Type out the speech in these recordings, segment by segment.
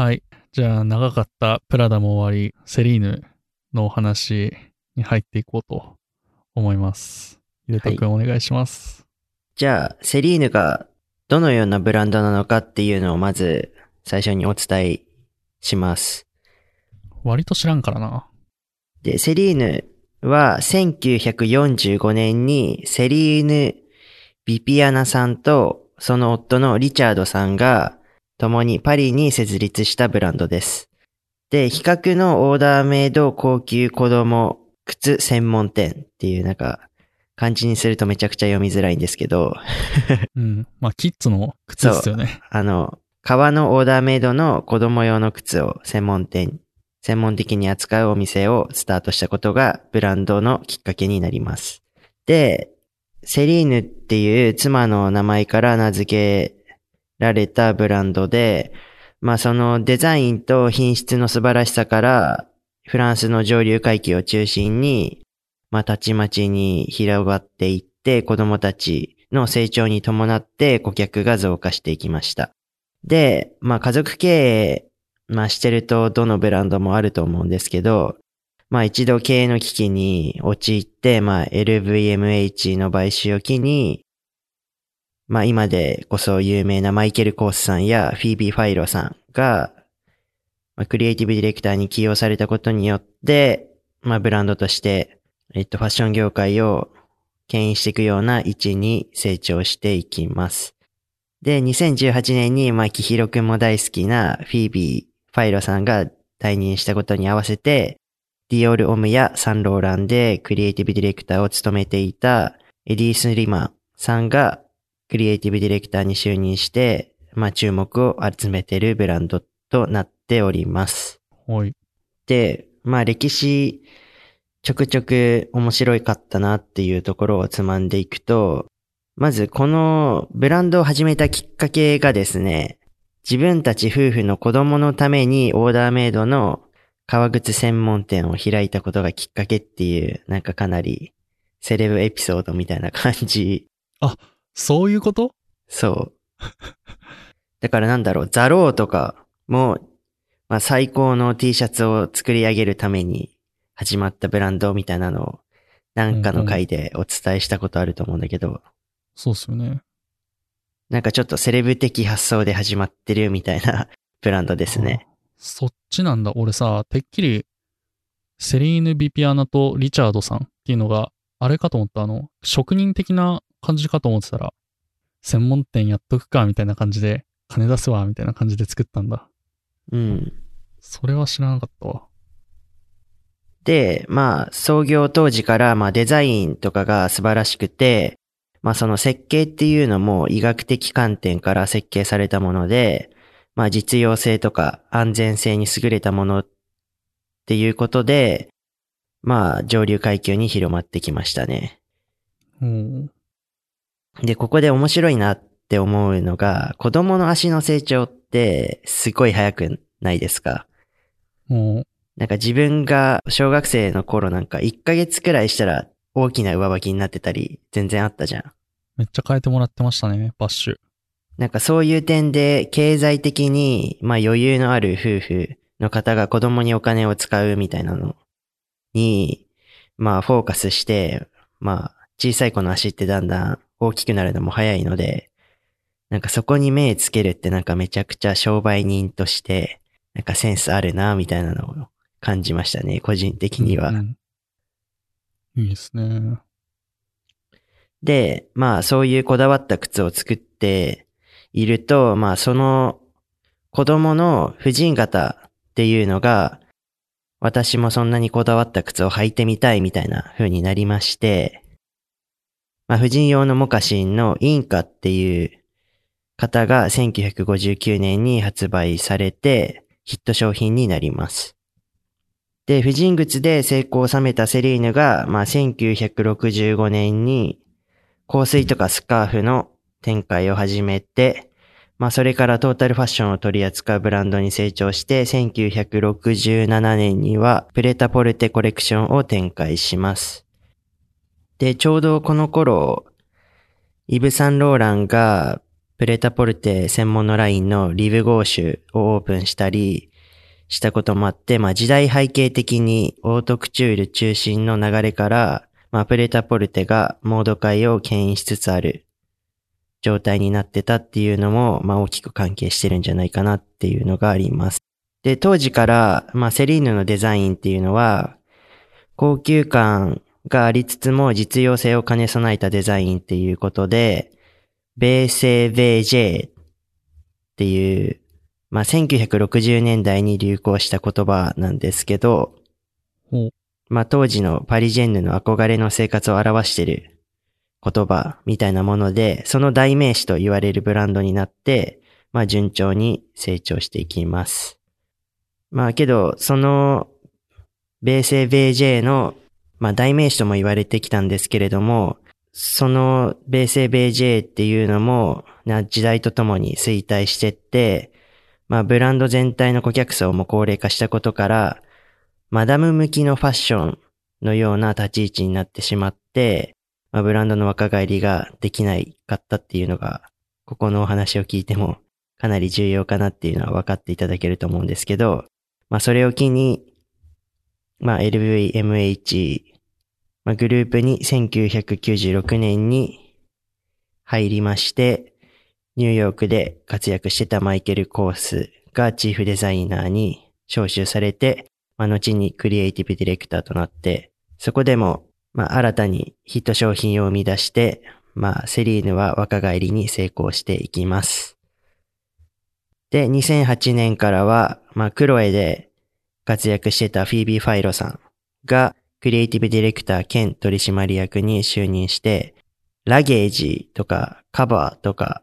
はい。じゃあ、長かったプラダも終わり、セリーヌのお話に入っていこうと思います。ゆうとくんお願いします。じゃあ、セリーヌがどのようなブランドなのかっていうのをまず最初にお伝えします。割と知らんからな。で、セリーヌは1945年にセリーヌ・ビピアナさんとその夫のリチャードさんが共にパリに設立したブランドです。で、比較のオーダーメイド高級子供靴専門店っていうなんか漢字にするとめちゃくちゃ読みづらいんですけど、うん。まあ、キッズの靴ですよね。あの、革のオーダーメイドの子供用の靴を専門店、専門的に扱うお店をスタートしたことがブランドのきっかけになります。で、セリーヌっていう妻の名前から名付けられたブランドで、まあそのデザインと品質の素晴らしさから、フランスの上流階級を中心に、まあたちまちに広がっていって子供たちの成長に伴って顧客が増加していきました。で、まあ家族経営、まあしてるとどのブランドもあると思うんですけど、まあ一度経営の危機に陥って、まあ LVMH の買収を機に、まあ今でこそ有名なマイケル・コースさんやフィービー・ファイロさんが、まあ、クリエイティブディレクターに起用されたことによって、まあブランドとして、えっとファッション業界を牽引していくような位置に成長していきます。で、2018年に、まあ、キヒロくんも大好きなフィービー・ファイロさんが退任したことに合わせて、ディオール・オムやサンローランでクリエイティブディレクターを務めていたエディ・スリマンさんがクリエイティブディレクターに就任して、まあ、注目を集めているブランドとなっております。はい。で、まあ歴史ちょくちょく面白いかったなっていうところをつまんでいくと、まずこのブランドを始めたきっかけがですね、自分たち夫婦の子供のためにオーダーメイドの革靴専門店を開いたことがきっかけっていう、なんかかなりセレブエピソードみたいな感じ。そういうこと？そう。だからなんだろう、ザローとかも、まあ最高の T シャツを作り上げるために始まったブランドみたいなのを、なんかの回でお伝えしたことあると思うんだけど、そうっすよね。なんかちょっとセレブ的発想で始まってるみたいな ブランドですね。そっちなんだ。俺さ、てっきり、セリーヌ・ビピアナとリチャードさんっていうのが、あれかと思った。あの、職人的な感じかと思ってたら、専門店やっとくか、みたいな感じで、金出すわ、みたいな感じで作ったんだ。うん。それは知らなかったわ。で、まあ、創業当時から、まあ、デザインとかが素晴らしくて、まあ、その設計っていうのも医学的観点から設計されたもので、まあ、実用性とか安全性に優れたものっていうことで、まあ、上流階級に広まってきましたね。おーで、ここで面白いなって思うのが、子供の足の成長ってすごい早くないですか？もう、なんか自分が小学生の頃なんか1ヶ月くらいしたら大きな上履きになってたり全然あったじゃん。めっちゃ変えてもらってましたね、バッシュ。なんかそういう点で経済的にまあ余裕のある夫婦の方が子供にお金を使うみたいなのにまあフォーカスしてまあ小さい子の足ってだんだん大きくなるのも早いのでなんかそこに目つけるってなんかめちゃくちゃ商売人としてなんかセンスあるなみたいなのを感じましたね、個人的には。うんいいですね。で、まあそういうこだわった靴を作っていると、まあその子供の婦人型っていうのが、私もそんなにこだわった靴を履いてみたいみたいな風になりまして、まあ婦人用のモカシンのインカっていう型が1959年に発売されてヒット商品になります。で、婦人靴で成功を収めたセリーヌが、まあ1965年に香水とかスカーフの展開を始めて、まあそれからトータルファッションを取り扱うブランドに成長して、1967年にはプレタポルテコレクションを展開します。で、ちょうどこの頃、イブ・サンローランがプレタポルテ専門のラインのリブゴーシュをオープンしたりしたこともあって、まあ時代背景的にオートクチュール中心の流れから、まあプレタポルテがモード界を牽引しつつある状態になってたっていうのも、まあ大きく関係してるんじゃないかなっていうのがあります。で、当時から、まあセリーヌのデザインっていうのは、高級感がありつつも実用性を兼ね備えたデザインっていうことで、米製 VJ っていう、まあ、1960年代に流行した言葉なんですけどまあ、当時のパリジェンヌの憧れの生活を表している言葉みたいなもので、その代名詞と言われるブランドになって、まあ、順調に成長していきます。まあ、けど、その、米製 VJ の、まあ、代名詞とも言われてきたんですけれども、その米製米 J っていうのも、な時代とともに衰退してって、まあブランド全体の顧客層も高齢化したことから、マダム向きのファッションのような立ち位置になってしまって、まあブランドの若返りができないかったっていうのが、ここのお話を聞いてもかなり重要かなっていうのは分かっていただけると思うんですけど、まあそれを機に、まあ LVMH まあ、グループに1996年に入りまして、ニューヨークで活躍してたマイケル・コースがチーフデザイナーに招集されて、まあ、後にクリエイティブディレクターとなって、そこでも、まあ、新たにヒット商品を生み出して、まあ、セリーヌは若返りに成功していきます。で、2008年からは、まあ、クロエで活躍してたフィービー・ファイロさんが、クリエイティブディレクター兼取締役に就任して、ラゲージとかカバーとか、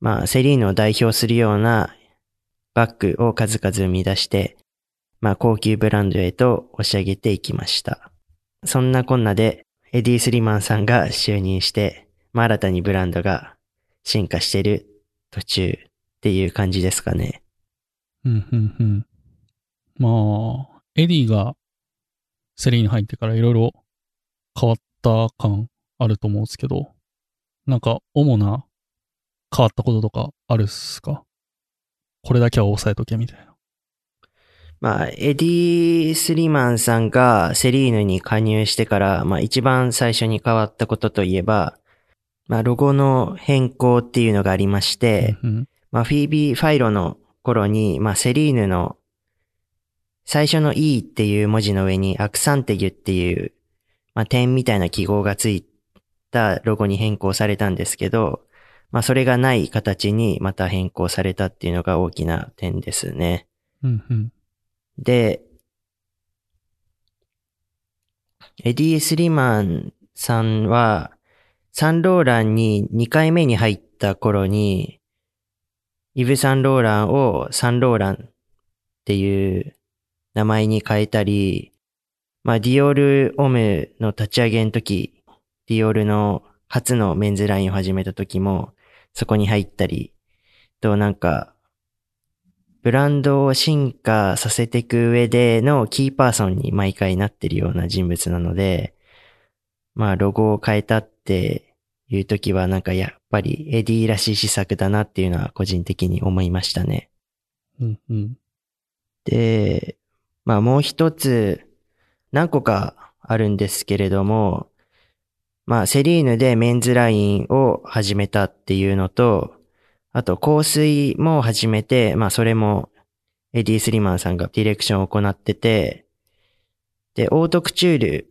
まあセリーヌを代表するようなバッグを数々生み出して、まあ高級ブランドへと押し上げていきました。そんなこんなでエディ・スリマンさんが就任して、まあ新たにブランドが進化してる途中っていう感じですかね。うん、うん、うん。まあ、エディがセリーに入ってからいろいろ変わった感あると思うんですけど、なんか主な変わったこととかあるっすか？これだけは押さえとけみたいな。まあ、エディ・スリマンさんがセリーヌに加入してから、まあ一番最初に変わったことといえば、まあロゴの変更っていうのがありまして、うんうんまあフィービー・ファイロの頃に、まあセリーヌの最初の E っていう文字の上にアクサンテギュっていう、まあ点みたいな記号がついたロゴに変更されたんですけど、まあそれがない形にまた変更されたっていうのが大きな点ですね。うんうん。で、エディ・スリマンさんは、サンローランに2回目に入った頃に、イヴ・サンローランをサンローランっていう名前に変えたり、まあ、ディオール・オムの立ち上げの時、ディオールの初のメンズラインを始めた時も、そこに入ったり、となんか、ブランドを進化させていく上でのキーパーソンに毎回なってるような人物なので、まあロゴを変えたっていう時はなんかやっぱりエディらしい施策だなっていうのは個人的に思いましたね。うんうん。で、まあもう一つ何個かあるんですけれども、まあセリーヌでメンズラインを始めたっていうのと、あと香水も始めて、まあそれもエディ・スリマンさんがディレクションを行ってて、で、オートクチュール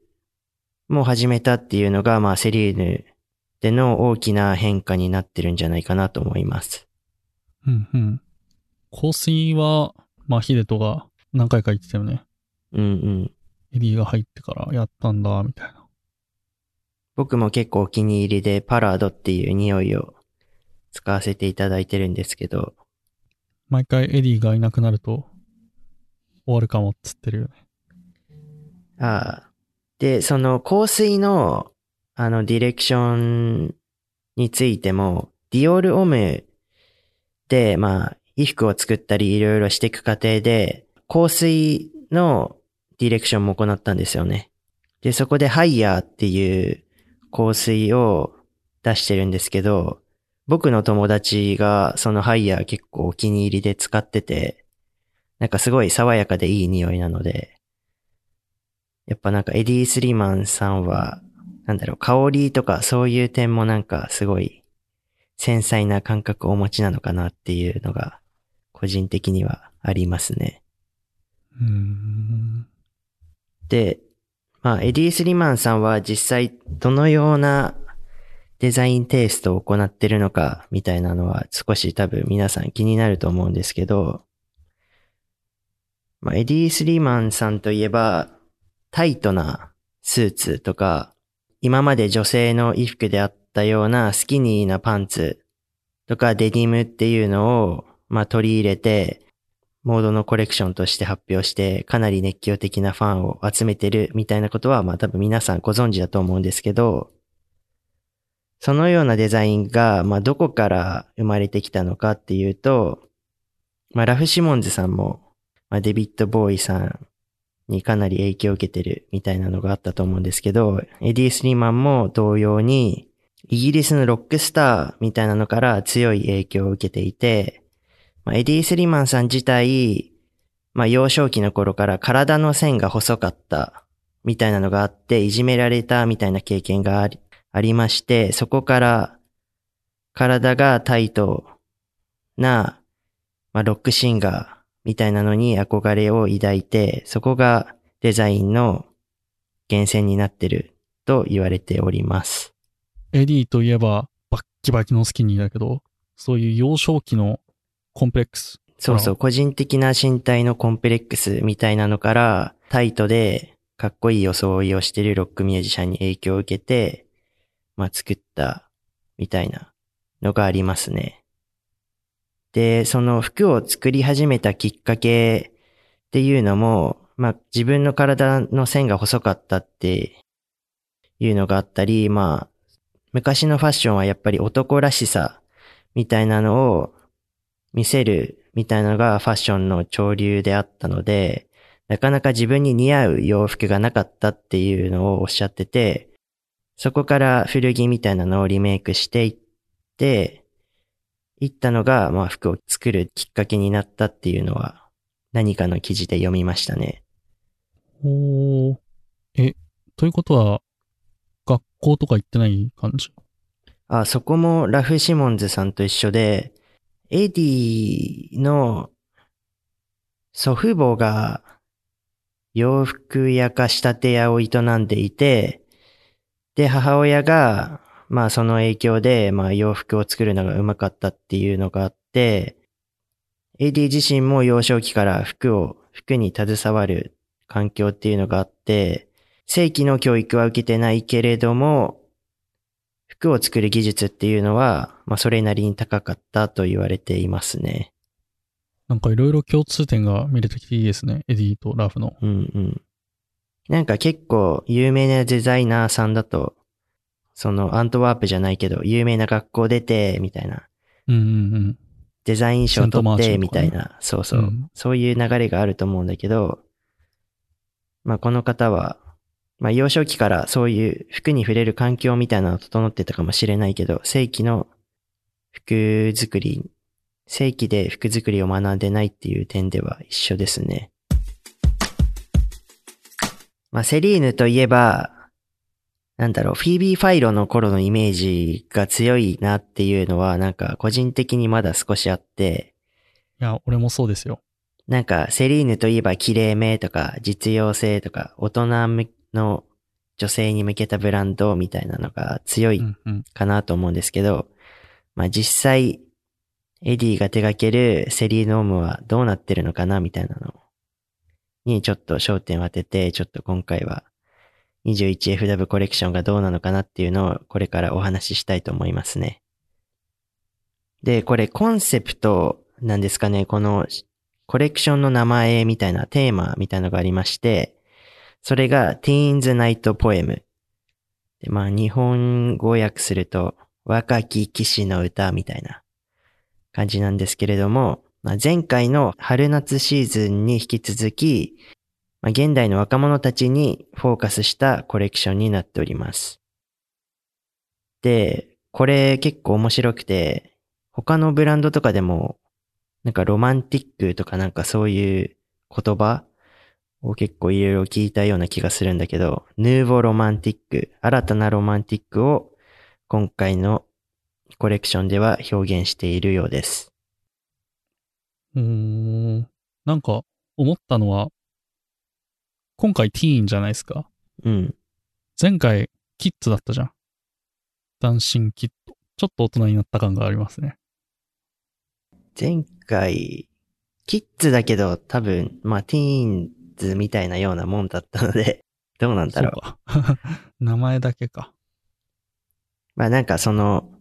も始めたっていうのが、まあセリーヌでの大きな変化になってるんじゃないかなと思います。うんうん。香水は、まあヒデトが何回か言ってたよね。うんうん。エディが入ってからやったんだ、みたいな。僕も結構お気に入りでパラードっていう匂いを使わせていただいてるんですけど、毎回エディがいなくなると終わるかもっつってるよね。ああ。で、その香水の、あの、ディレクションについても、ディオールオムで、まあ、衣服を作ったりいろいろしていく過程で、香水のディレクションも行ったんですよね。で、そこでハイヤーっていう香水を出してるんですけど、僕の友達がそのハイヤー結構お気に入りで使ってて、なんかすごい爽やかでいい匂いなので、やっぱなんかエディ・スリーマンさんは、なんだろう、香りとかそういう点もなんかすごい繊細な感覚をお持ちなのかなっていうのが個人的にはありますね。で、まあ、エディ・スリマンさんは実際どのようなデザインテイストを行ってるのかみたいなのは少し多分皆さん気になると思うんですけど、まあ、エディ・スリーマンさんといえばタイトなスーツとか、今まで女性の衣服であったようなスキニーなパンツとかデニムっていうのを、まあ、取り入れて、モードのコレクションとして発表して、かなり熱狂的なファンを集めてるみたいなことは、まあ多分皆さんご存知だと思うんですけど、そのようなデザインが、まあどこから生まれてきたのかっていうと、まあラフ・シモンズさんも、まあデビッド・ボーイさんにかなり影響を受けてるみたいなのがあったと思うんですけど、エディ・スリーマンも同様に、イギリスのロックスターみたいなのから強い影響を受けていて、まあ、エディ・スリマンさん自体、まあ、幼少期の頃から体の線が細かったみたいなのがあって、いじめられたみたいな経験がありありまして、そこから体がタイトな、まあ、ロックシンガーみたいなのに憧れを抱いて、そこがデザインの源泉になってると言われております。エディといえば、バッキバキのスキニーだけど、そういう幼少期のコンプレックス。そうそう、個人的な身体のコンプレックスみたいなのから、タイトでかっこいい装いをしてるロックミュージシャンに影響を受けて、まあ作ったみたいなのがありますね。で、その服を作り始めたきっかけっていうのも、まあ自分の体の線が細かったっていうのがあったり、まあ昔のファッションはやっぱり男らしさみたいなのを見せるみたいなのがファッションの潮流であったので、なかなか自分に似合う洋服がなかったっていうのをおっしゃってて、そこから古着みたいなのをリメイクしていって、いったのが、まあ服を作るきっかけになったっていうのは何かの記事で読みましたね。おー。え、ということは、学校とか行ってない感じ？あ、そこもラフ・シモンズさんと一緒で、エディの祖父母が洋服屋か仕立て屋を営んでいて、で、母親が、まあその影響で、まあ洋服を作るのが上手かったっていうのがあって、エディ自身も幼少期から服を、服に携わる環境っていうのがあって、正規の教育は受けてないけれども、服を作る技術っていうのは、まあそれなりに高かったと言われていますね。なんかいろいろ共通点が見れてきていいですね。エディとラフの。うんうん。なんか結構有名なデザイナーさんだと、そのアントワープじゃないけど、有名な学校出て、みたいな。うんうんうん。デザイン賞取って、みたいな。そうそう、うんそういう流れがあると思うんだけど、まあこの方は、まあ幼少期からそういう服に触れる環境みたいなの整ってたかもしれないけど、正規の服作り、正規で服作りを学んでないっていう点では一緒ですね。まあセリーヌといえば、なんだろう、フィービー・ファイロの頃のイメージが強いなっていうのは、なんか個人的にまだ少しあって、いや、俺もそうですよ。なんか、セリーヌといえば綺麗めとか、実用性とか、大人向の女性に向けたブランドみたいなのが強いうんうん。かなと思うんですけど、まあ実際、エディが手掛けるセリーノームはどうなってるのかなみたいなのにちょっと焦点を当てて、ちょっと今回は 21FW コレクションがどうなのかなっていうのをこれからお話ししたいと思いますね。で、これコンセプトなんですかね、このコレクションの名前みたいなテーマみたいなのがありまして、それが Teens Night Poem。でまあ日本語訳すると若き騎士の歌みたいな感じなんですけれども、まあ、前回の春夏シーズンに引き続き、まあ、現代の若者たちにフォーカスしたコレクションになっております。で、これ結構面白くて、他のブランドとかでも、なんかロマンティックとかなんかそういう言葉を結構いろいろ聞いたような気がするんだけど、ヌーボロマンティック、新たなロマンティックを今回のコレクションでは表現しているようです。うーん。なんか、思ったのは、今回ティーンじゃないですか。うん。前回、キッズだったじゃん。ダンシンキッド。ちょっと大人になった感がありますね。前回、キッズだけど多分、まあティーンズみたいなようなもんだったので、どうなんだろう。そうか。名前だけか。まあなんかその、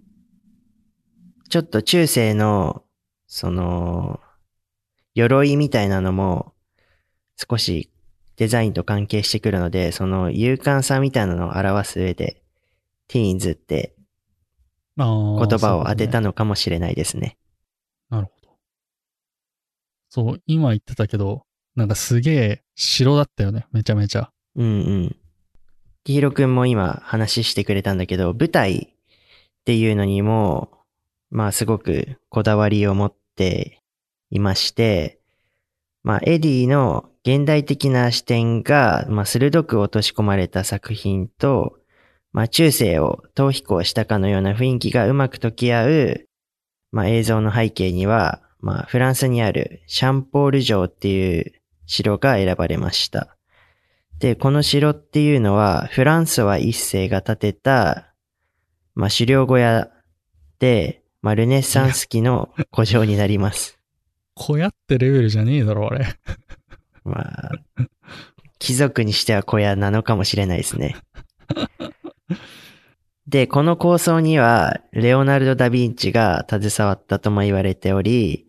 ちょっと中世の、その、鎧みたいなのも少しデザインと関係してくるので、その勇敢さみたいなのを表す上で、ティーンズって。言葉を当てたの。のかもしれないですね。なるほど。そう、今言ってたけど、なんかすげえ城だったよね。めちゃめちゃ。うんうん。きひろくんも今話してくれたんだけど、舞台っていうのにも、まあすごくこだわりを持っていまして、まあエディの現代的な視点が、まあ鋭く落とし込まれた作品と、まあ中世を逃避行したかのような雰囲気がうまく溶き合う、まあ映像の背景には、まあフランスにあるシャンポール城っていう城が選ばれました。で、この城っていうのは、フランソワ一世が建てた、まあ、狩猟小屋で、まあ、ルネッサンス期の古城になります。小屋ってレベルじゃねえだろ、あれ。まあ、貴族にしては小屋なのかもしれないですね。で、この構想には、レオナルド・ダ・ヴィンチが携わったとも言われており、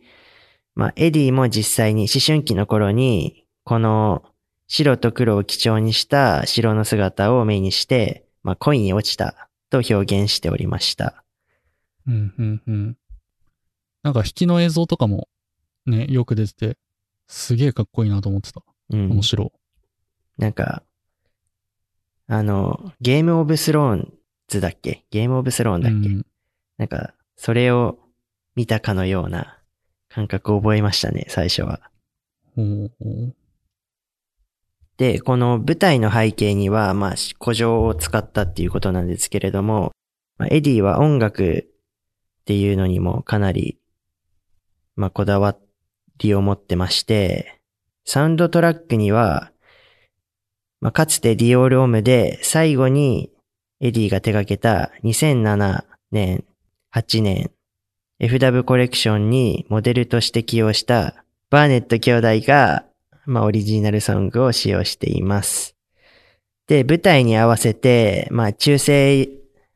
まあ、エディも実際に思春期の頃に、この白と黒を基調にした城の姿を目にして、まあ、恋に落ちたと表現しておりました。うん、うん、うん。なんか引きの映像とかもね、よく出てて、すげえかっこいいなと思ってた。うんこの。城。なんか、あの、ゲームオブスローンズだっけ？ゲームオブスローンだっけ、うんなんか、それを見たかのような感覚を覚えましたね、最初は。ほうほうで、この舞台の背景には、まあ、古城を使ったっていうことなんですけれども、まあ、エディは音楽っていうのにもかなり、まあ、こだわりを持ってまして、サウンドトラックには、まあ、かつてディオールオムで最後にエディが手掛けた2007年、8年、FW コレクションにモデルとして起用したバーネット兄弟が、まあ、オリジナルソングを使用しています。で、舞台に合わせて、まあ、中世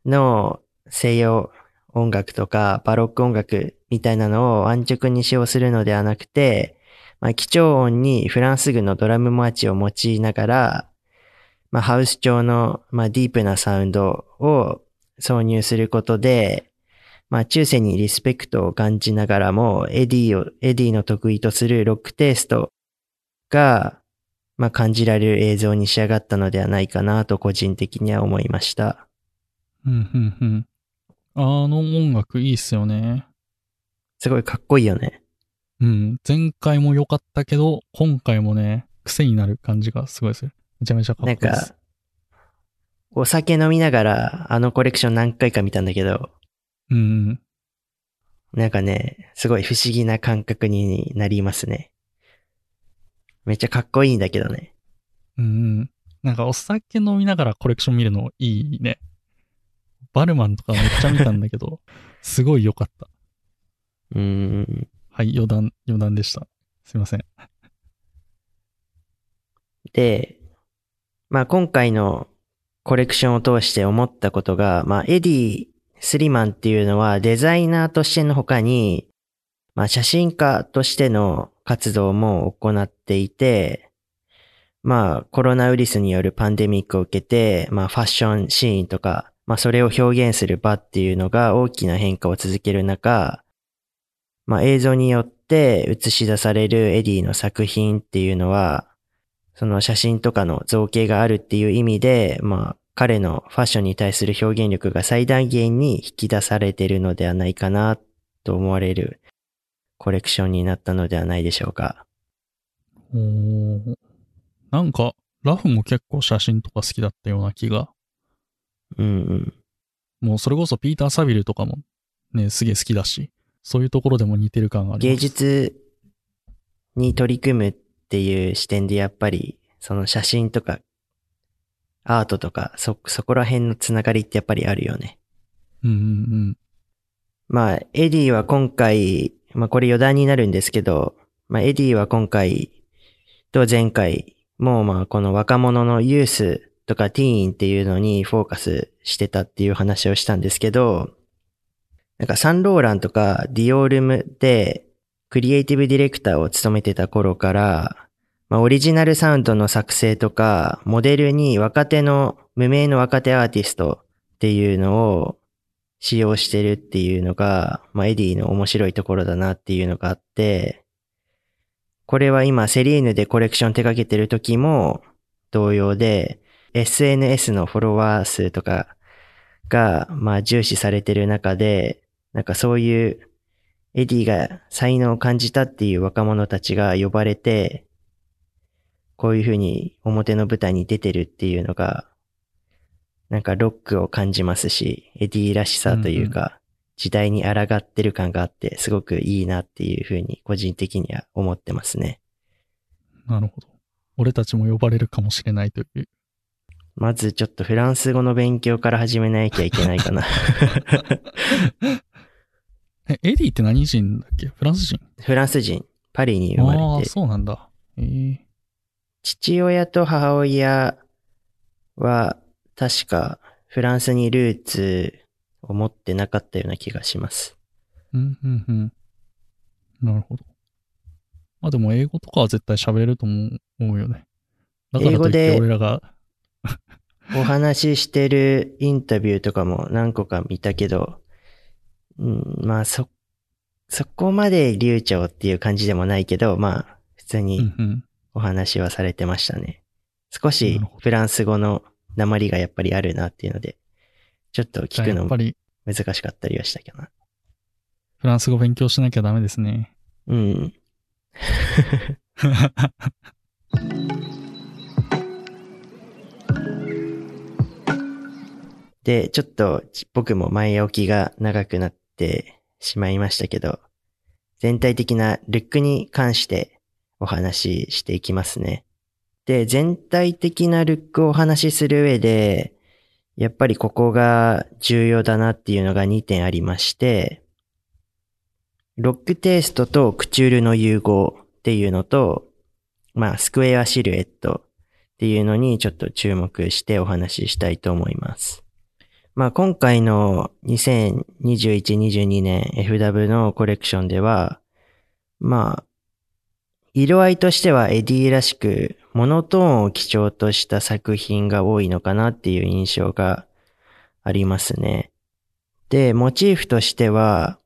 の西洋音楽とかバロック音楽みたいなのを安直に使用するのではなくて、まあ、基調音にフランス軍のドラムマーチを用いながら、まあ、ハウス調の、まあ、ディープなサウンドを挿入することで、まあ、中世にリスペクトを感じながらも、エディを、エディの得意とするロックテイストが、まあ、感じられる映像に仕上がったのではないかなと個人的には思いました。うん、うん、うん。あの音楽いいっすよね。すごいかっこいいよね。うん。前回も良かったけど、今回もね、癖になる感じがすごいでする。めちゃめちゃかっこないんいですか。、お酒飲みながらあのコレクション何回か見たんだけど、うん。なんかね、すごい不思議な感覚になりますね。めっちゃかっこいいんだけどね。うんうん。なんかお酒飲みながらコレクション見るのいいね。バルマンとかめっちゃ見たんだけど、すごい良かった。うーん。はい、余談、余談でした。すいません。で、まあ今回のコレクションを通して思ったことが、まあエディ・スリマンっていうのはデザイナーとしての他に、まあ写真家としての活動も行っていて、まあコロナウイルスによるパンデミックを受けて、まあファッションシーンとか、まあそれを表現する場っていうのが大きな変化を続ける中、まあ映像によって映し出されるエディの作品っていうのは、その写真とかの造形があるっていう意味で、まあ、彼のファッションに対する表現力が最大限に引き出されているのではないかなと思われるコレクションになったのではないでしょうか。おーなんか、ラフも結構写真とか好きだったような気が。うんうん。もうそれこそピーター・サビルとかもね、すげえ好きだし、そういうところでも似てる感があり芸。術に取り組むっていう視点でやっぱり、その写真とか、アートとか、そ、そこら辺のつながりってやっぱりあるよね。うんうんまあ、エディは今回、まあこれ余談になるんですけど、まあエディは今回と前回、もうまあこの若者のユースとかティーンっていうのにフォーカスしてたっていう話をしたんですけど、なんかサンローランとかディオールオムでクリエイティブディレクターを務めてた頃から、まあオリジナルサウンドの作成とか、モデルに若手の、無名の若手アーティストっていうのを使用してるっていうのが、まあ、エディの面白いところだなっていうのがあって、これは今セリーヌでコレクション手掛けてる時も同様で、SNS のフォロワー数とかが、まあ、重視されてる中で、なんかそういうエディが才能を感じたっていう若者たちが呼ばれて、こういうふうに表の舞台に出てるっていうのが、なんかロックを感じますし、エディらしさというか、時代に抗ってる感があって、すごくいいなっていうふうに個人的には思ってますね。うん。なるほど。俺たちも呼ばれるかもしれないという。まずちょっとフランス語の勉強から始めなきゃいけないかな。え、エディって何人だっけ？フランス人？フランス人、パリに生まああ、れて、そうなんだ。ええ父親と母親は確かフランスにルーツを持ってなかったような気がします。うん、うん、うん。なるほど。まあでも英語とかは絶対喋れると思うよね。だからといって英語で俺らが、お話ししてるインタビューとかも何個か見たけど、うん、まあそ、そこまで流暢っていう感じでもないけど、まあ、普通うんにうん。お話はされてましたね。少なしフランス語の鉛がやっぱりあるなっていうので、ちょっと聞くの難しかったりはしたけどな。フランス語勉強しなきゃダメですね。うん。で、ちょっとち僕も前置きが長くなってしまいましたけど、全体的なルックに関してお話ししていきますね。で、全体的なルックをお話しする上で、やっぱりここが重要だなっていうのが2点ありまして、ロックテイストとクチュールの融合っていうのと、まあ、スクエアシルエットっていうのにちょっと注目してお話ししたいと思います。まあ、今回の2021-22年 FW のコレクションでは、まあ、色合いとしてはエディーらしく、モノトーンを基調とした作品が多いのかなっていう印象がありますね。で、モチーフとしては、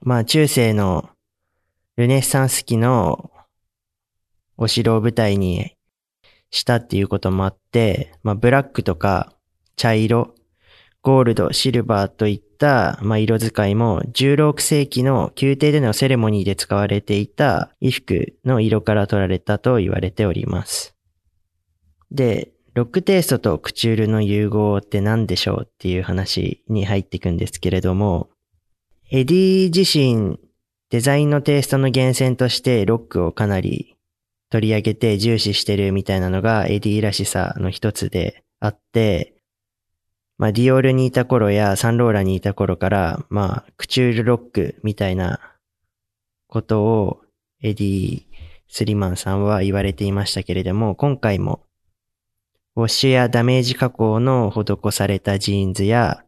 まあ中世のルネッサンス期のお城を舞台にしたっていうこともあって、まあブラックとか茶色、ゴールド、シルバーといった、まあ、色使いも16世紀の宮廷でのセレモニーで使われていた衣服の色から取られたと言われております。で、ロックテイストとクチュールの融合って何でしょうっていう話に入っていくんですけれども、エディ自身、デザインのテイストの源泉としてロックをかなり取り上げて重視してるみたいなのがエディらしさの一つであって、まあディオールにいた頃やサンローランにいた頃から、まあクチュールロックみたいなことをエディ・スリマンさんは言われていましたけれども、今回もウォッシュやダメージ加工の施されたジーンズや、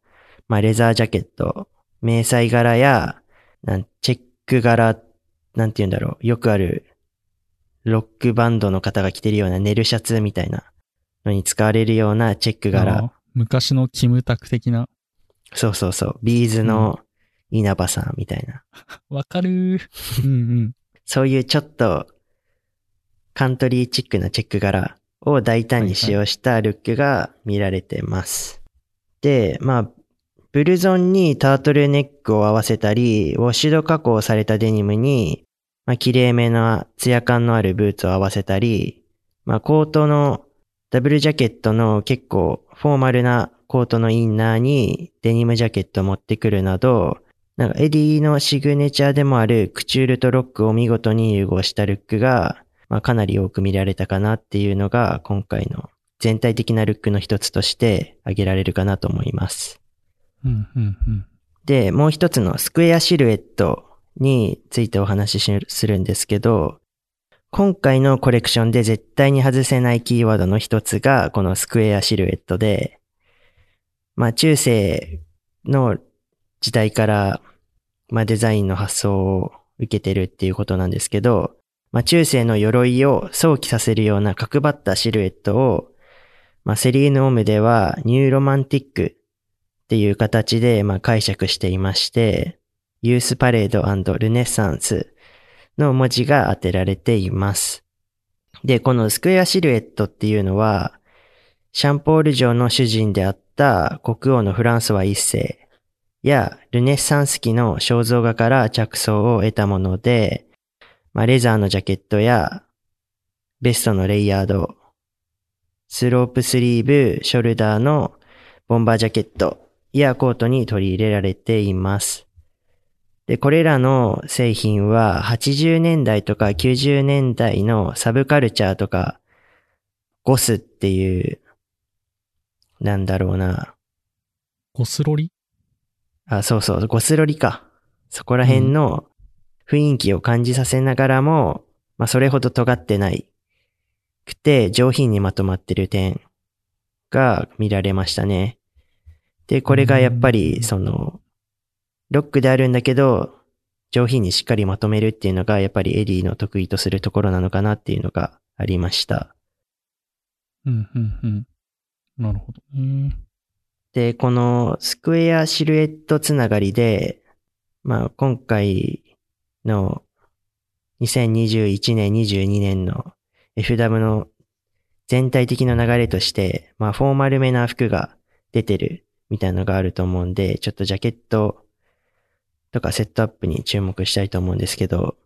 まあレザージャケット、迷彩柄や、なんチェック柄、なんて言うんだろう、よくあるロックバンドの方が着てるようなネルシャツみたいなのに使われるようなチェック柄。昔のキムタク的な。そうそうそう。 B'zの稲葉さんみたいな。わかるー。うんうん。そういうちょっとカントリーチックなチェック柄を大胆に使用したルックが見られてます。で、まあ、ブルゾンにタートルネックを合わせたり、ウォッシュド加工されたデニムに、まあ、綺麗めなツヤ感のあるブーツを合わせたり、まあ、コートのダブルジャケットの結構フォーマルなコートのインナーにデニムジャケットを持ってくるなど、なんかエディのシグネチャーでもあるクチュールとロックを見事に融合したルックが、まあ、かなり多く見られたかなっていうのが今回の全体的なルックの一つとして挙げられるかなと思います。うん、うん、うん。で、もう一つのスクエアシルエットについてお話ししするんですけど、今回のコレクションで絶対に外せないキーワードの一つがこのスクエアシルエットで、まあ中世の時代から、まあデザインの発想を受けてるっていうことなんですけど、まあ中世の鎧を想起させるような角張ったシルエットを、まあセリーヌオムではニューロマンティックっていう形で、まあ、解釈していまして、ユースパレードルネッサンスの文字が当てられています。で、このスクエアシルエットっていうのは、シャンポール城の主人であった国王のフランソワ一世やルネッサンス期の肖像画から着想を得たもので、まあ、レザーのジャケットやベストのレイヤード、スロープスリーブ、ショルダーのボンバージャケットやコートに取り入れられています。で、これらの製品は80年代とか90年代のサブカルチャーとかゴスっていう、なんだろうな。ゴスロリ？あ、そうそう、ゴスロリか。そこら辺の雰囲気を感じさせながらも、まあそれほど尖ってないくて上品にまとまってる点が見られましたね。で、これがやっぱうんり、その、ロックであるんだけど、上品にしっかりまとめるっていうのが、やっぱりエディの得意とするところなのかなっていうのがありました。うん、うん、うん。なるほどね。で、このスクエアシルエットつながりで、まあ今回の2021年、22年の FW の全体的な流れとして、まあフォーマルめな服が出てるみたいなのがあると思うんで、ちょっとジャケットとかセットアップに注目したいと思うんですけど、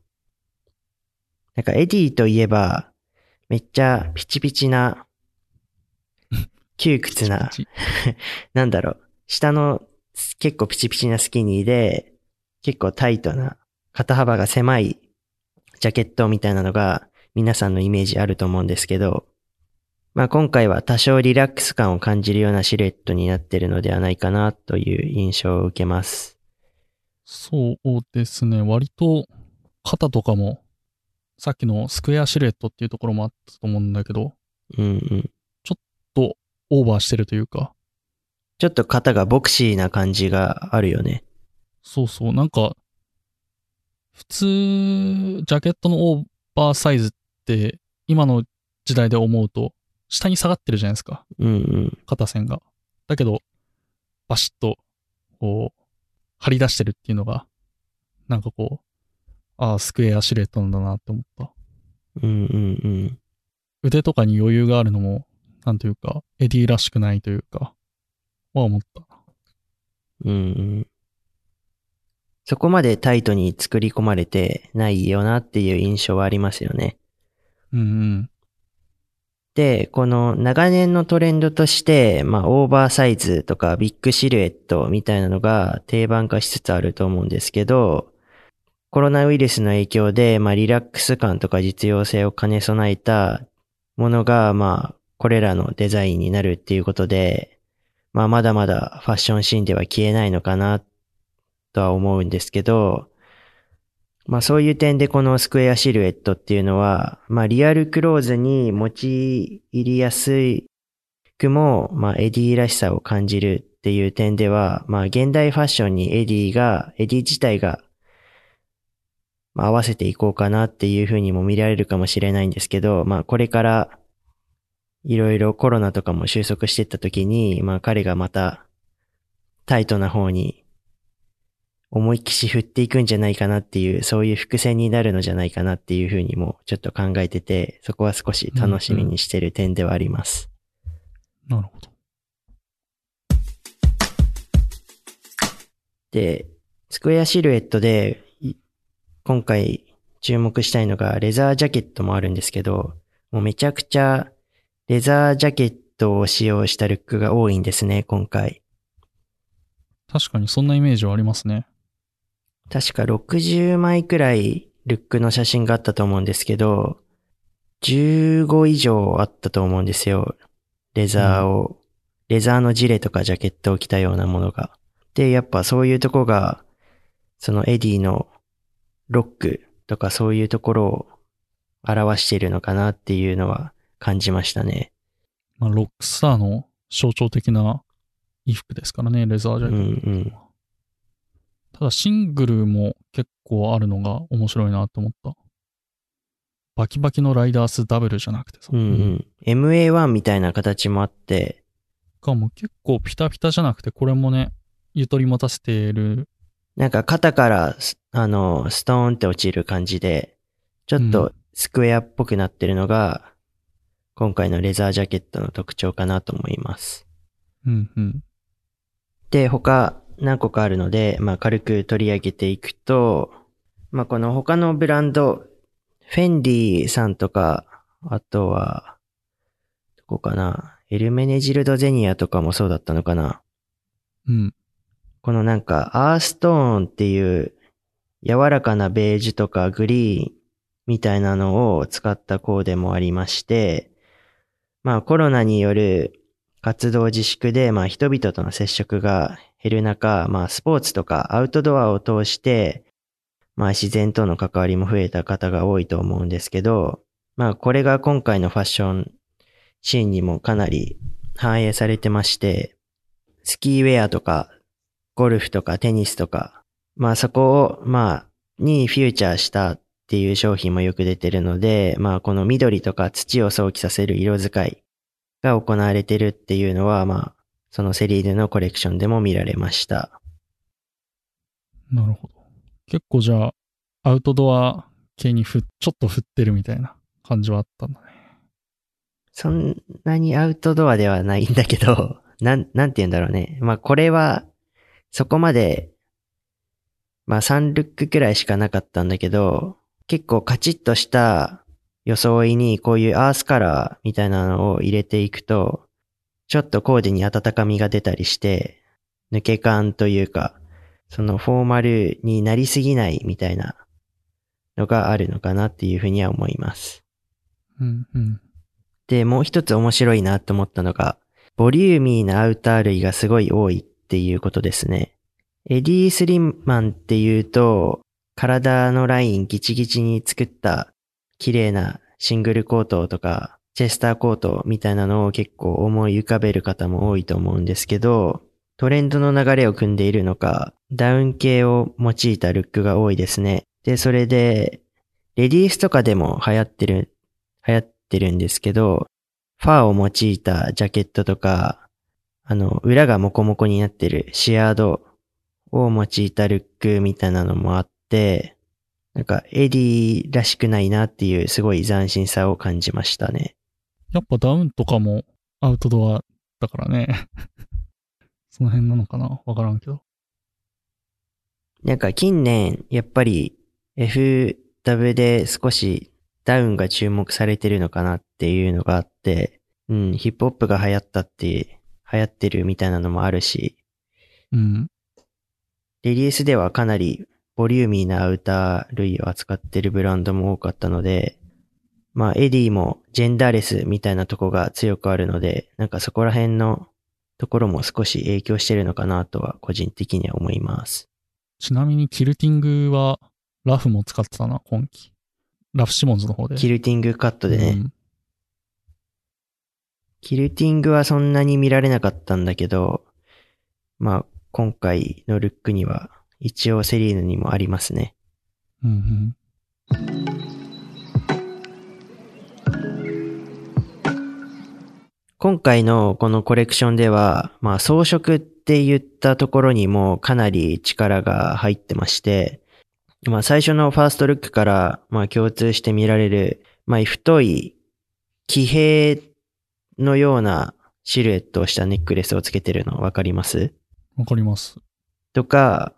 なんかエディといえば、めっちゃピチピチな、窮屈な、なんだろう、下の結構ピチピチなスキニーで、結構タイトな、肩幅が狭いジャケットみたいなのが皆さんのイメージあると思うんですけど、まあ今回は多少リラックス感を感じるようなシルエットになってるのではないかなという印象を受けます。そうですね。割と肩とかも、さっきのスクエアシルエットっていうところもあったと思うんだけど、うんうん。とオーバーしてるというか、ちょっと肩がボクシーな感じがあるよね。そうそう、なんか、普通、ジャケットのオーバーサイズって、今の時代で思うと、下に下がってるじゃないですか、うんうん。肩線が。だけど、バシッと、こう、張り出してるっていうのが、なんかこう、ああ、スクエアシルエットなんだなって思った。うんうんうん。腕とかに余裕があるのも、なんというか、エディらしくないというか、は思った。うんうん。そこまでタイトに作り込まれてないよなっていう印象はありますよね。うんうん。で、この長年のトレンドとして、まあ、オーバーサイズとかビッグシルエットみたいなのが定番化しつつあると思うんですけど、コロナウイルスの影響で、まあ、リラックス感とか実用性を兼ね備えたものが、まあ、これらのデザインになるっていうことで、まあ、まだまだファッションシーンでは消えないのかな、とは思うんですけど、まあそういう点でこのスクエアシルエットっていうのは、まあリアルクローズに用いりやすくも、まあエディらしさを感じるっていう点では、まあ現代ファッションにエディが、エディ自体が、まあ合わせていこうかなっていうふうにも見られるかもしれないんですけど、まあこれからいろいろコロナとかも収束していった時に、まあ彼がまたタイトな方に思いっきし振っていくんじゃないかなっていう、そういう伏線になるのじゃないかなっていうふうにもちょっと考えてて、そこは少し楽しみにしてる点ではあります。なるほど。で、スクエアシルエットで、い今回注目したいのがレザージャケットもあるんですけど、もうめちゃくちゃレザージャケットを使用したルックが多いんですね、今回。確かにそんなイメージはありますね。確か60枚くらいルックの写真があったと思うんですけど、15以上あったと思うんですよ。レザーを、レザーのジレとかジャケットを着たようなものが。で、やっぱそういうとこが、そのエディのロックとかそういうところを表しているのかなっていうのは感じましたね。まあ、ロックスターの象徴的な衣服ですからね、レザージャうんケット。うん。ただシングルも結構あるのが面白いなと思った。バキバキのライダースダブルじゃなくてさ。うんうん。MA1 みたいな形もあって、かも結構ピタピタじゃなくて、これもね、ゆとり持たせてる。なんか肩からス、あの、ストーンって落ちる感じで、ちょっうとスクエアっぽくなってるのが、今回のレザージャケットの特徴かなと思います。うんうん。で、他何個かあるので、まあ軽く取り上げていくと、まあこの他のブランド、フェンディさんとか、あとは、どこかな、エルメネジルドゼニアとかもそうだったのかな。うん。このなんか、アーストーンっていう柔らかなベージュとかグリーンみたいなのを使ったコーデもありまして、まあコロナによる活動自粛で、まあ人々との接触が減る中、まあスポーツとかアウトドアを通して、まあ自然との関わりも増えた方が多いと思うんですけど、まあこれが今回のファッションシーンにもかなり反映されてまして、スキーウェアとかゴルフとかテニスとか、まあそこを、まあ、にフューチャーしたっていう商品もよく出てるので、まあこの緑とか土を想起させる色使いが行われてるっていうのは、まあ、そのセリーヌのコレクションでも見られました。なるほど。結構じゃあ、アウトドア系にふ、ちょっと振ってるみたいな感じはあったんだね。そんなにアウトドアではないんだけど、なん、なんて言うんだろうね。まあこれは、そこまで、まあ3ルックくらいしかなかったんだけど、結構カチッとした装いにこういうアースカラーみたいなのを入れていくと、ちょっとコーデに温かみが出たりして、抜け感というか、そのフォーマルになりすぎないみたいなのがあるのかなっていうふうには思います。うんうん。で、もう一つ面白いなと思ったのが、ボリューミーなアウター類がすごい多いっていうことですね。エディ・スリマンっていうと、体のラインギチギチに作った綺麗なシングルコートとか、チェスターコートみたいなのを結構思い浮かべる方も多いと思うんですけど、トレンドの流れを組んでいるのか、ダウン系を用いたルックが多いですね。で、それで、レディースとかでも流行ってる、流行ってるんですけど、ファーを用いたジャケットとか、あの、裏がモコモコになってるシアードを用いたルックみたいなのもあって、なんかエディらしくないなっていうすごい斬新さを感じましたね。やっぱダウンとかもアウトドアだからね。その辺なのかな？わからんけど。なんか近年、やっぱり FW で少しダウンが注目されてるのかなっていうのがあって、うん、ヒップホップが流行ったって、流行ってるみたいなのもあるし、うん。リリースではかなりボリューミーなアウター類を扱ってるブランドも多かったので、まあエディもジェンダーレスみたいなとこが強くあるので、なんかそこら辺のところも少し影響してるのかなとは個人的には思います。ちなみにキルティングはラフも使ってたな、今季。ラフシモンズの方で。キルティングカットでね、うんキルティングはそんなに見られなかったんだけど、まあ今回のルックには一応セリーヌにもありますね。うんうん。今回のこのコレクションでは、まあ装飾っって言ったところにもかなり力が入ってまして、まあ最初のファーストルックからまあ共通して見られる、まあ太い騎兵のようなシルエットをしたネックレスをつけてるのわかります？わかります。とか、す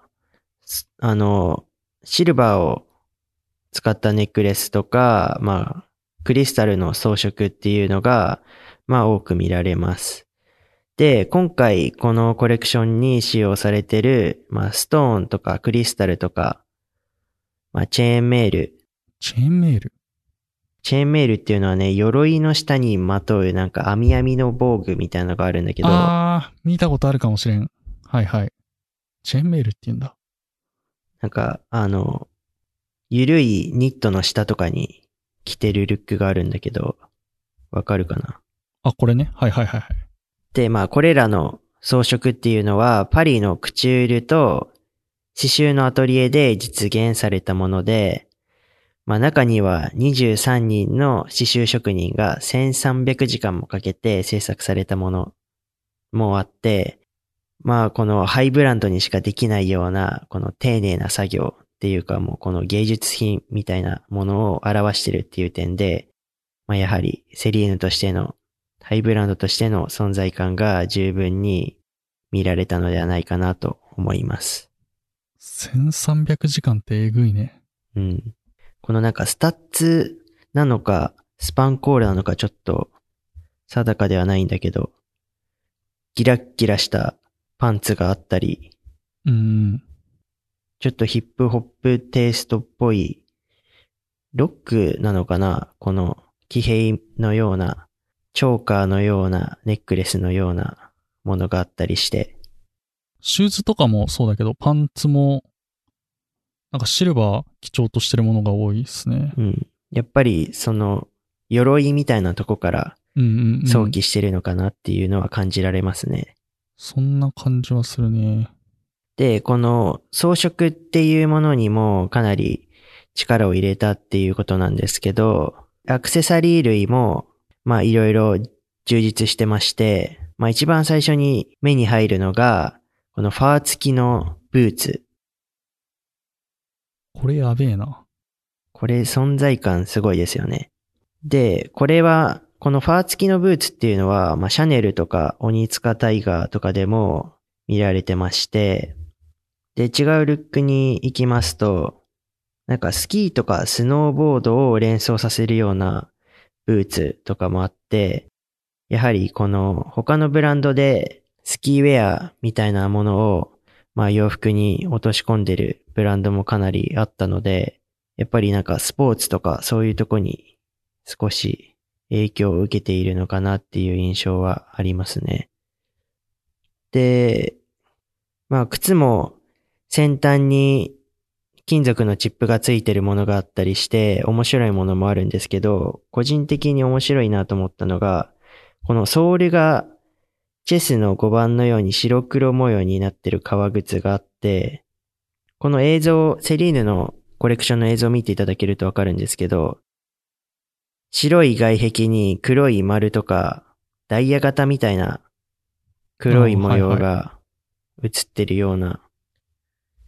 あの、シルバーを使ったネックレスとか、まあ、クリスタルの装飾っていうのが、まあ多く見られます。で、今回このコレクションに使用されてる、まあストーンとかクリスタルとか、まあチェーンメール。チェーンメール？チェーンメールっていうのはね、鎧の下にまとうなんか網網の防具みたいなのがあるんだけど、あー、見たことあるかもしれん。はいはい。チェーンメールって言うんだ。なんか、あの、ゆるいニットの下とかに着てるルックがあるんだけど、わかるかな？あ、これね？はいはいはいはい。で、まあ、これらの装飾っていうのは、パリのクチュールと刺繍のアトリエで実現されたもので、まあ、中には23人の刺繍職人が1300時間もかけて制作されたものもあって、まあ、このハイブランドにしかできないような、この丁寧な作業っていうかもうこの芸術品みたいなものを表してるっていう点で、まあ、やはりセリーヌとしてのハイブランドとしての存在感が十分に見られたのではないかなと思います。1300時間ってえぐいね。うん。このなんかスタッズなのか、スパンコールなのかちょっと定かではないんだけど、ギラッギラしたパンツがあったり、うん。ちょっとヒップホップテイストっぽい、ロックなのかな？この騎兵のような、チョーカーのような、ネックレスのようなものがあったりして、シューズとかもそうだけど、パンツも、なんかシルバー基調としてるものが多いですね。うん。やっぱり、その、鎧みたいなとこから。想起してるのかなっていうのは感じられますね。そんな感じはするね。で、この装飾っていうものにもかなり力を入れたっていうことなんですけど、アクセサリー類も、まあいろいろ充実してまして、まあ一番最初に目に入るのが、このファー付きのブーツ。これやべえな。これ存在感すごいですよね。で、これは、このファー付きのブーツっていうのは、まあ、シャネルとか鬼塚タイガーとかでも見られてまして、で、違うルックに行きますと、なんかスキーとかスノーボードを連想させるようなブーツとかもあって、やはりこの他のブランドでスキーウェアみたいなものを、まあ洋服に落とし込んでるブランドもかなりあったので、やっぱりなんかスポーツとかそういうとこに少し影響を受けているのかなっていう印象はありますね。で、まあ靴も先端に金属のチップがついてるものがあったりして面白いものもあるんですけど、個人的に面白いなと思ったのが、このソールがチェスの5番のように白黒模様になってる革靴があって、この映像、セリーヌのコレクションの映像を見ていただけるとわかるんですけど、白い外壁に黒い丸とか、ダイヤ型みたいな黒い模様が映ってるような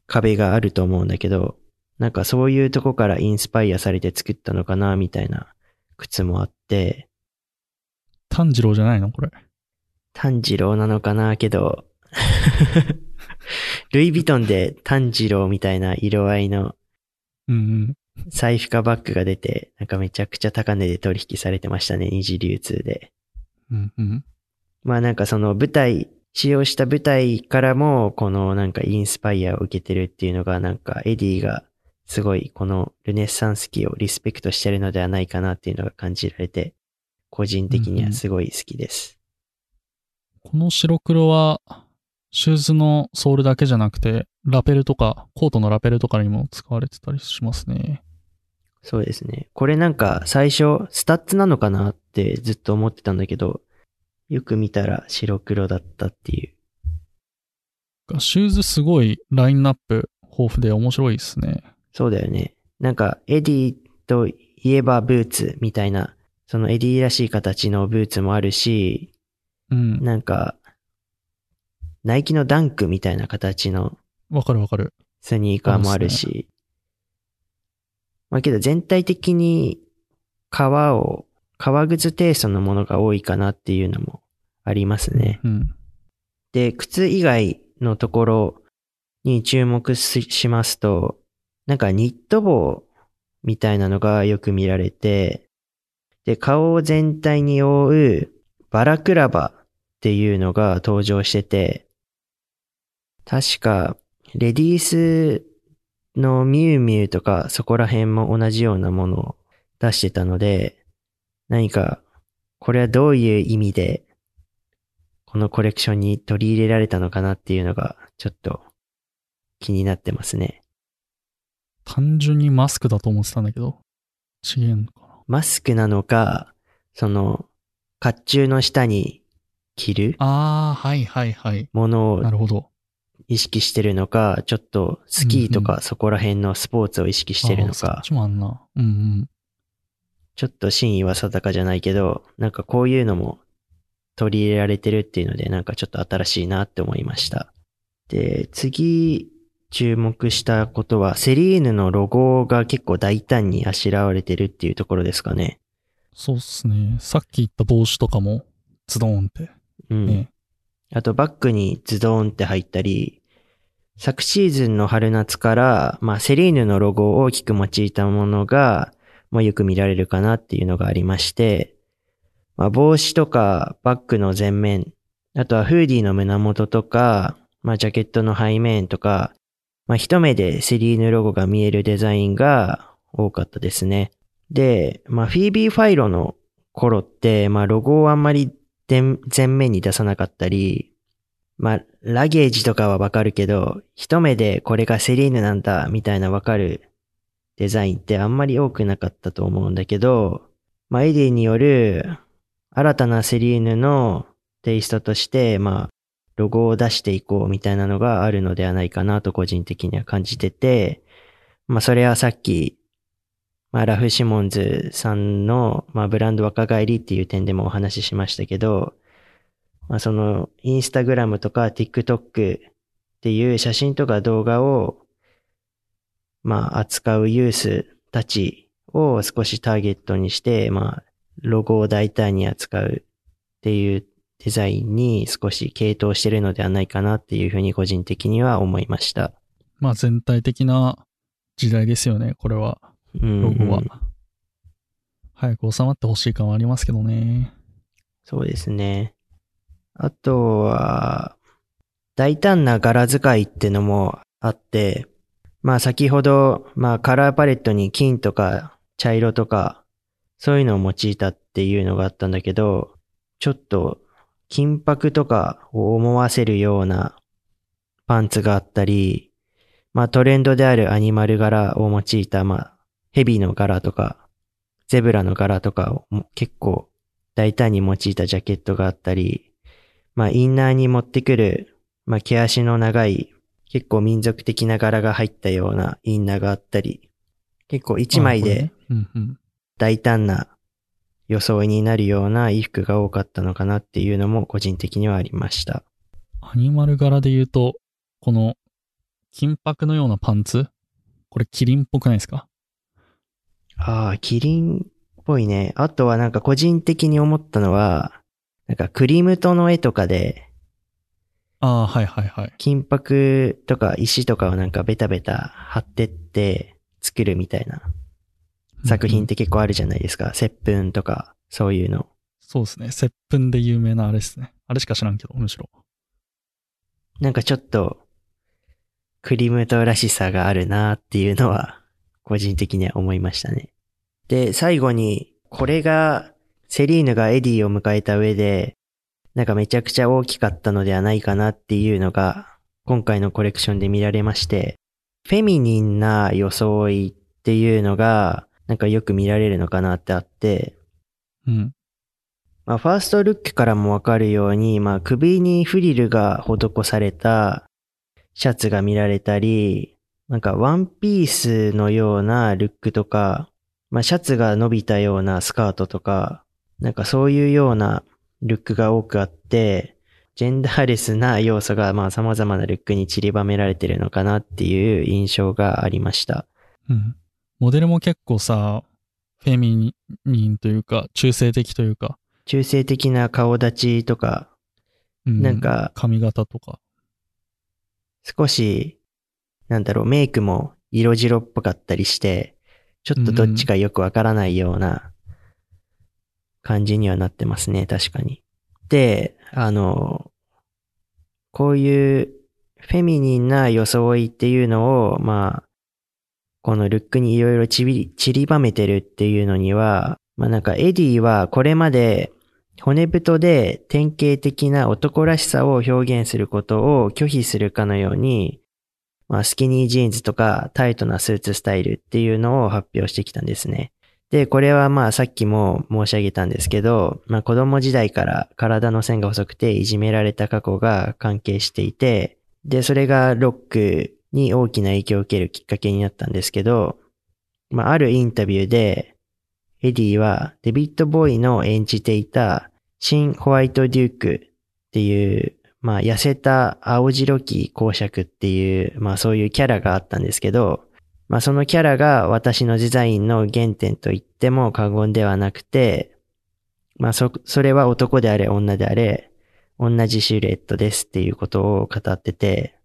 壁があると思うんだけど、なんかそういうとこからインスパイアされて作ったのかな、みたいな靴もあって、炭治郎じゃないの？これ。炭治郎なのかなけど、ルイ・ヴィトンで炭治郎みたいな色合いのうんうん。財布かバッグが出て、なんかめちゃくちゃ高値で取引されてましたね、二次流通で。うんうん。まあなんかその舞台、使用した舞台からも、このなんかインスパイアを受けてるっていうのが、なんかエディがすごいこのルネッサンス期をリスペクトしてるのではないかなっていうのが感じられて、個人的にはすごい好きです。この白黒は、シューズのソールだけじゃなくて、ラペルとか、コートのラペルとかにも使われてたりしますね。そうですね。これなんか最初、スタッズなのかなってずっと思ってたんだけど、よく見たら白黒だったっていう。シューズすごいラインナップ豊富で面白いですね。そうだよね。なんか、エディといえばブーツみたいな、そのエディらしい形のブーツもあるし、うん。なんか、ナイキのダンクみたいな形のわかるわかる。スニーカーもあるし。まあけど全体的に革を、革靴テイストのものが多いかなっていうのもありますね。うん。で、靴以外のところに注目ししますと、なんかニット帽みたいなのがよく見られて、で、顔を全体に覆うバラクラバっていうのが登場してて、確か、レディースのミュウミュウとかそこら辺も同じようなものを出してたので、何か、これはどういう意味でこのコレクションに取り入れられたのかなっていうのがちょっと気になってますね。単純にマスクだと思ってたんだけど、違えんのかな？マスクなのか、その、甲冑の下に着るあー、はいはいはい。ものをなるほど。意識してるのか、ちょっとスキーとうんかそこら辺のスポーツを意識してるのかあーそっ、ちもあんな。うんうん。ちょっと真意は定かじゃないけど、なんかこういうのも取り入れられてるっていうので、なんかちょっと新しいなって思いました。で、次、注目したことは、セリーヌのロゴが結構大胆にあしらわれてるっていうところですかね。そうっすね。さっき言った帽子とかも、ズドーンって。うん。ね。あとバッグにズドーンって入ったり、昨シーズンの春夏から、まあセリーヌのロゴを大きく用いたものが、まあよく見られるかなっていうのがありまして、まあ帽子とかバッグの前面、あとはフーディーの胸元とか、まあジャケットの背面とか、まあ一目でセリーヌロゴが見えるデザインが多かったですね。で、まあフィービー・ファイロの頃って、まあロゴをあんまり前面に出さなかったり、まあ、ラゲージとかはわかるけど、一目でこれがセリーヌなんだ、みたいなわかるデザインってあんまり多くなかったと思うんだけど、まあ、エディによる新たなセリーヌのテイストとして、まあ、ロゴを出していこうみたいなのがあるのではないかなと個人的には感じてて、まあ、それはさっき、まあ、ラフ・シモンズさんの、まあ、ブランド若返りっていう点でもお話ししましたけど、まあ、その、インスタグラムとか TikTok っていう写真とか動画を、まあ、扱うユースたちを少しターゲットにして、まあ、ロゴを大胆に扱うっていうデザインに少し傾倒してるのではないかなっていうふうに個人的には思いました。まあ全体的な時代ですよね、これは。うん、ロゴは。うん早く収まってほしい感はありますけどね。そうですね。あとは、大胆な柄使いってのもあって、まあ先ほど、まあカラーパレットに金とか茶色とか、そういうのを用いたっていうのがあったんだけど、ちょっと金箔とかを思わせるようなパンツがあったり、まあトレンドであるアニマル柄を用いた、まあヘビの柄とか、ゼブラの柄とかを結構大胆に用いたジャケットがあったり、まあインナーに持ってくる、まあ毛足の長い、結構民族的な柄が入ったようなインナーがあったり、結構一枚で。大胆な装いになるような衣服が多かったのかなっていうのも個人的にはありました。アニマル柄で言うと、この金箔のようなパンツ？これキリンっぽくないですか？ああ、キリンっぽいね。あとはなんか個人的に思ったのは、なんかクリムトの絵とかで、ああ、はいはいはい。金箔とか石とかをなんかベタベタ貼ってって作るみたいな作品って結構あるじゃないですか。接吻とか、そういうの。そうですね。接吻で有名なあれですね。あれしか知らんけど、むしろ。なんかちょっと、クリムトらしさがあるなっていうのは、個人的には思いましたね。で、最後に、これが、セリーヌがエディを迎えた上で、なんかめちゃくちゃ大きかったのではないかなっていうのが、今回のコレクションで見られまして、フェミニンな装いっていうのが、なんかよく見られるのかなってあって、うん。まあ、ファーストルックからもわかるように、まあ、首にフリルが施されたシャツが見られたり、なんかワンピースのようなルックとか、まあ、シャツが伸びたようなスカートとか、なんかそういうようなルックが多くあって、ジェンダーレスな要素がまあ様々なルックに散りばめられてるのかなっていう印象がありました。うん。モデルも結構さ、フェミニンというか、中性的というか、中性的な顔立ちとか、うなんか髪型とか。少し、なんだろう、メイクも色白っぽかったりして、ちょっとどっちかよくわからないような感じにはなってますね、確かに。で、あの、こういうフェミニンな装いっていうのを、まあ、このルックにいろいろ散りばめてるっていうのには、まあなんかエディはこれまで骨太で典型的な男らしさを表現することを拒否するかのように、まあ、スキニージーンズとかタイトなスーツスタイルっていうのを発表してきたんですね。で、これはまあさっきも申し上げたんですけど、まあ子供時代から体の線が細くていじめられた過去が関係していて、で、それがロックに大きな影響を受けるきっかけになったんですけど、まああるインタビューで、エディはデビッド・ボーイの演じていた新ホワイト・デュークっていう、まあ痩せた青白き公爵っていう、まあそういうキャラがあったんですけど、まあそのキャラが私のデザインの原点と言っても過言ではなくて、まあそ、それは男であれ女であれ、同じシルエットですっていうことを語ってて、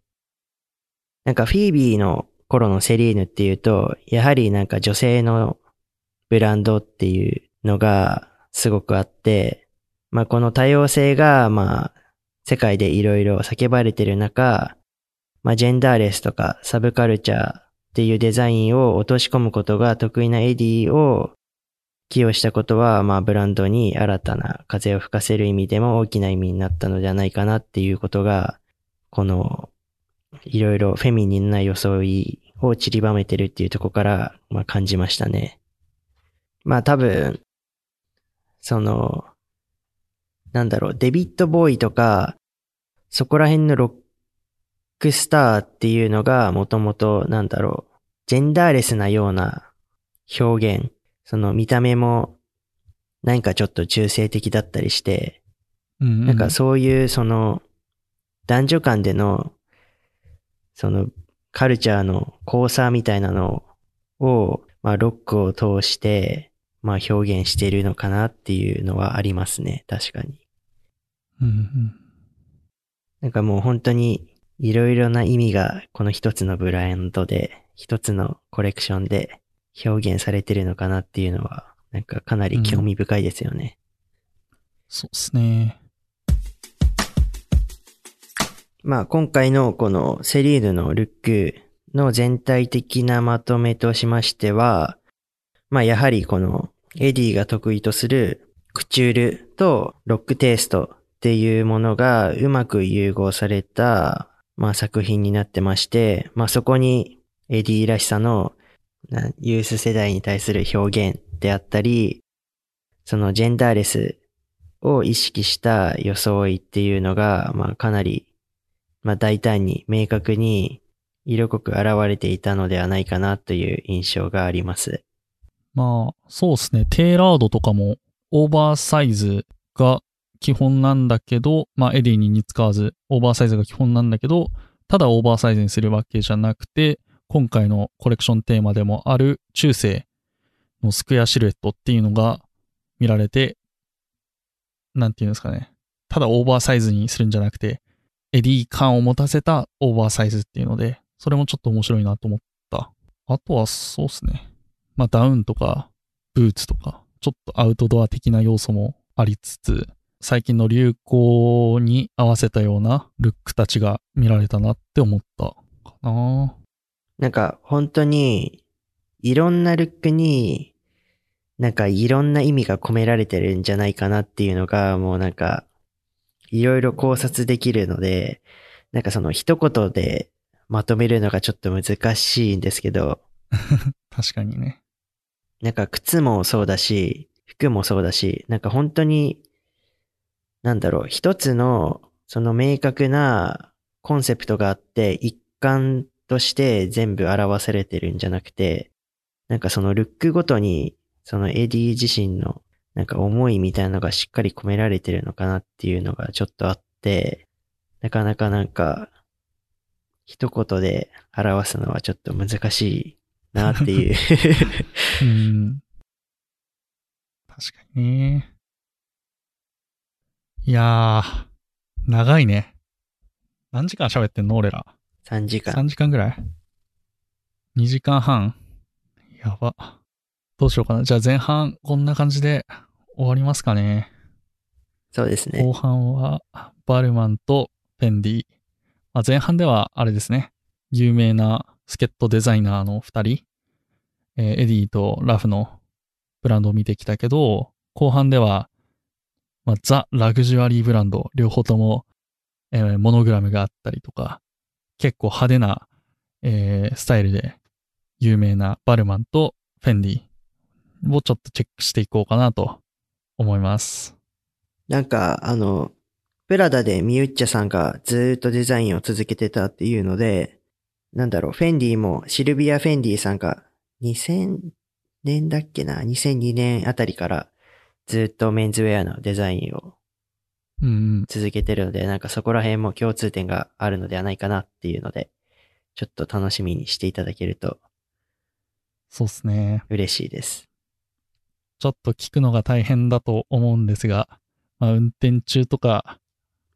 なんかフィービーの頃のセリーヌっていうと、やはりなんか女性のブランドっていうのがすごくあって、まあこの多様性がまあ世界でいろいろ叫ばれてる中、まあジェンダーレスとかサブカルチャーっていうデザインを落とし込むことが得意なエディを起用したことは、まあブランドに新たな風を吹かせる意味でも大きな意味になったのではないかなっていうことが、このいろいろフェミニンな装いを散りばめてるっていうとこから、まあ、感じましたね。まあ多分、その、なんだろう、デビッド・ボーイとか、そこら辺のロックスターっていうのがもともと、なんだろう、ジェンダーレスなような表現、その見た目も何かちょっと中性的だったりして、うんうんなんかそういうその男女間でのそのカルチャーの交差みたいなのを、まあロックを通して、まあ表現しているのかなっていうのはありますね。確かに。うんうんなんかもう本当にいろいろな意味がこの一つのブランドで、一つのコレクションで表現されてるのかなっていうのは、なんかかなり興味深いですよね。そうっすね。まあ今回のこのセリーヌのルックの全体的なまとめとしましては、まあやはりこのエディが得意とするクチュールとロックテイストっていうものがうまく融合された、まあ作品になってまして、まあそこにエディらしさのユース世代に対する表現であったり、そのジェンダーレスを意識した装いっていうのが、まあかなりまあ大胆に明確に色濃く現れていたのではないかなという印象があります。まあ、そうっすね。テーラードとかもオーバーサイズが基本なんだけど、まあエディに似つかわずオーバーサイズが基本なんだけど、ただオーバーサイズにするわけじゃなくて、今回のコレクションテーマでもある中世のスクエアシルエットっていうのが見られて、なんていうんですかね。ただオーバーサイズにするんじゃなくて、エディ感を持たせたオーバーサイズっていうので、それもちょっと面白いなと思った。あとはそうっすね。まあダウンとかブーツとか、ちょっとアウトドア的な要素もありつつ、最近の流行に合わせたようなルックたちが見られたなって思ったかな。なんか本当にいろんなルックになんかいろんな意味が込められてるんじゃないかなっていうのがもうなんかいろいろ考察できるので、なんかその一言でまとめるのがちょっと難しいんですけど、確かにね。なんか靴もそうだし、服もそうだし、なんか本当に、なんだろう、一つの、その明確なコンセプトがあって、一環として全部表されてるんじゃなくて、なんかそのルックごとに、そのエディ自身の、なんか思いみたいなのがしっかり込められてるのかなっていうのがちょっとあっって、なかなかなんか、一言で表すのはちょっと難しいなっていう。うん。確かにね。いやー、長いね。何時間喋ってんの俺ら？3時間。3時間ぐらい ?2 時間半？やば。どうしようかな。じゃあ前半こんな感じで終わりますかね。そうですね。後半はバルマンとフェンディ。まあ、前半ではあれですね。有名な助っ人デザイナーの二人、えーエディとラフのブランドを見てきたけど、後半では、まあ、ザ・ラグジュアリーブランド、両方とも、えーモノグラムがあったりとか、結構派手な、えースタイルで有名なバルマンとフェンディをちょっとチェックしていこうかなと思います。なんか、あの、プラダでミュッチャさんがずっとデザインを続けてたっていうので、なんだろう、フェンディも、シルビア・フェンディさんが2000年だっけな ?2002 年あたりからずーっとメンズウェアのデザインを。続けてるので、なんかそこら辺も共通点があるのではないかなっていうので、ちょっと楽しみにしていただけるとそうですね。嬉しいです。ちょっと聞くのが大変だと思うんですが、まあ、運転中とか、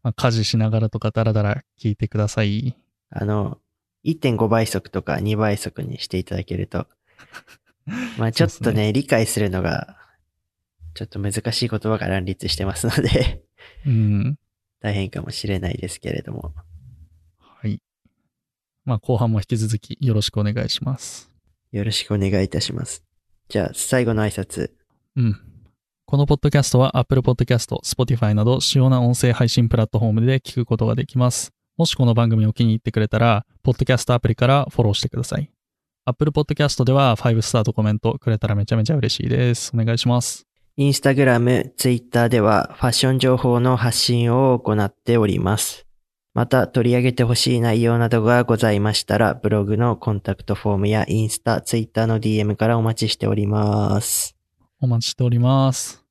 まあ、家事しながらとかダラダラ聞いてください。あの、1.5倍速とか2倍速にしていただけると、まあちょっとね、理解するのが、ちょっと難しい言葉が乱立してますので、うん。大変かもしれないですけれども。はい。まあ、後半も引き続きよろしくお願いします。よろしくお願いいたします。じゃあ、最後の挨拶。うん。このポッドキャストは Apple Podcast、Spotify など主要な音声配信プラットフォームで聞くことができます。もしこの番組を気に入ってくれたら、ポッドキャストアプリからフォローしてください。Apple Podcast では5スターとコメントくれたらめちゃめちゃ嬉しいです。お願いします。インスタグラム、ツイッターではファッション情報の発信を行っております。また取り上げてほしい内容などがございましたら、ブログのコンタクトフォームやインスタ、ツイッターの DM からお待ちしております。お待ちしております。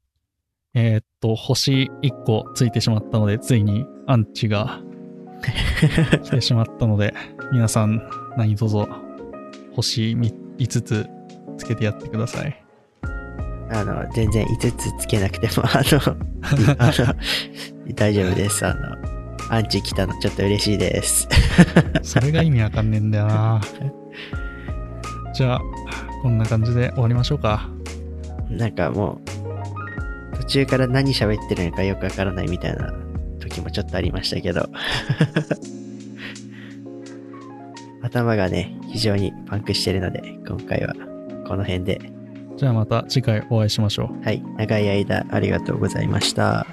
えーっと、星1個ついてしまったので、ついにアンチが 来てしまったので、皆さん何卒星5つつけてやってください。あの、全然5つつけなくても、あの、あの、大丈夫です。あの、アンチ来たのちょっと嬉しいです。それが意味わかんねえんだよな。じゃあ、こんな感じで終わりましょうか。なんかもう、途中から何喋ってるのかよくわからないみたいな時もちょっとありましたけど。頭がね、非常にパンクしてるので、今回はこの辺で。じゃあまた次回お会いしましょう。はい、長い間ありがとうございました。